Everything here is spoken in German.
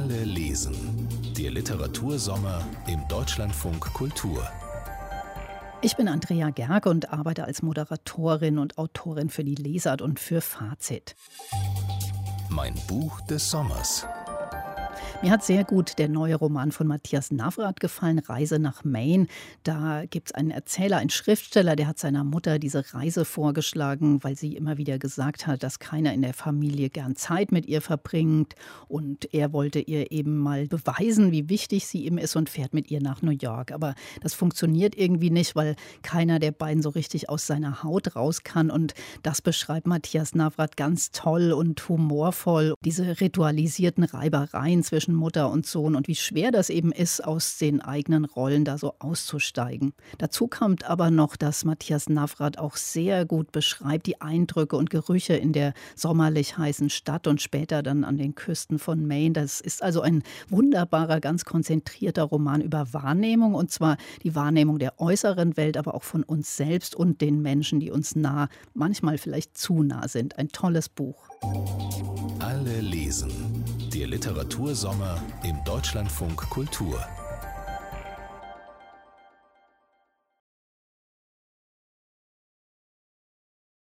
Alle lesen. Der Literatursommer im Deutschlandfunk Kultur. Ich bin Andrea Gerg und arbeite als Moderatorin und Autorin für die Lesart und für Fazit. Mein Buch des Sommers. Mir hat sehr gut der neue Roman von Matthias Navrat gefallen, Reise nach Maine. Da gibt es einen Erzähler, einen Schriftsteller, der hat seiner Mutter diese Reise vorgeschlagen, weil sie immer wieder gesagt hat, dass keiner in der Familie gern Zeit mit ihr verbringt. Und er wollte ihr eben mal beweisen, wie wichtig sie ihm ist und fährt mit ihr nach New York. Aber das funktioniert irgendwie nicht, weil keiner der beiden so richtig aus seiner Haut raus kann. Und das beschreibt Matthias Navrat ganz toll und humorvoll. Diese ritualisierten Reibereien zwischen zwischen Mutter und Sohn und wie schwer das eben ist, aus den eigenen Rollen da so auszusteigen. Dazu kommt aber noch, dass Matthias Navrat auch sehr gut beschreibt die Eindrücke und Gerüche in der sommerlich heißen Stadt und später dann an den Küsten von Maine. Das ist also ein wunderbarer, ganz konzentrierter Roman über Wahrnehmung und zwar die Wahrnehmung der äußeren Welt, aber auch von uns selbst und den Menschen, die uns nah, manchmal vielleicht zu nah sind. Ein tolles Buch. Alle lesen. Der Literatursommer im Deutschlandfunk Kultur.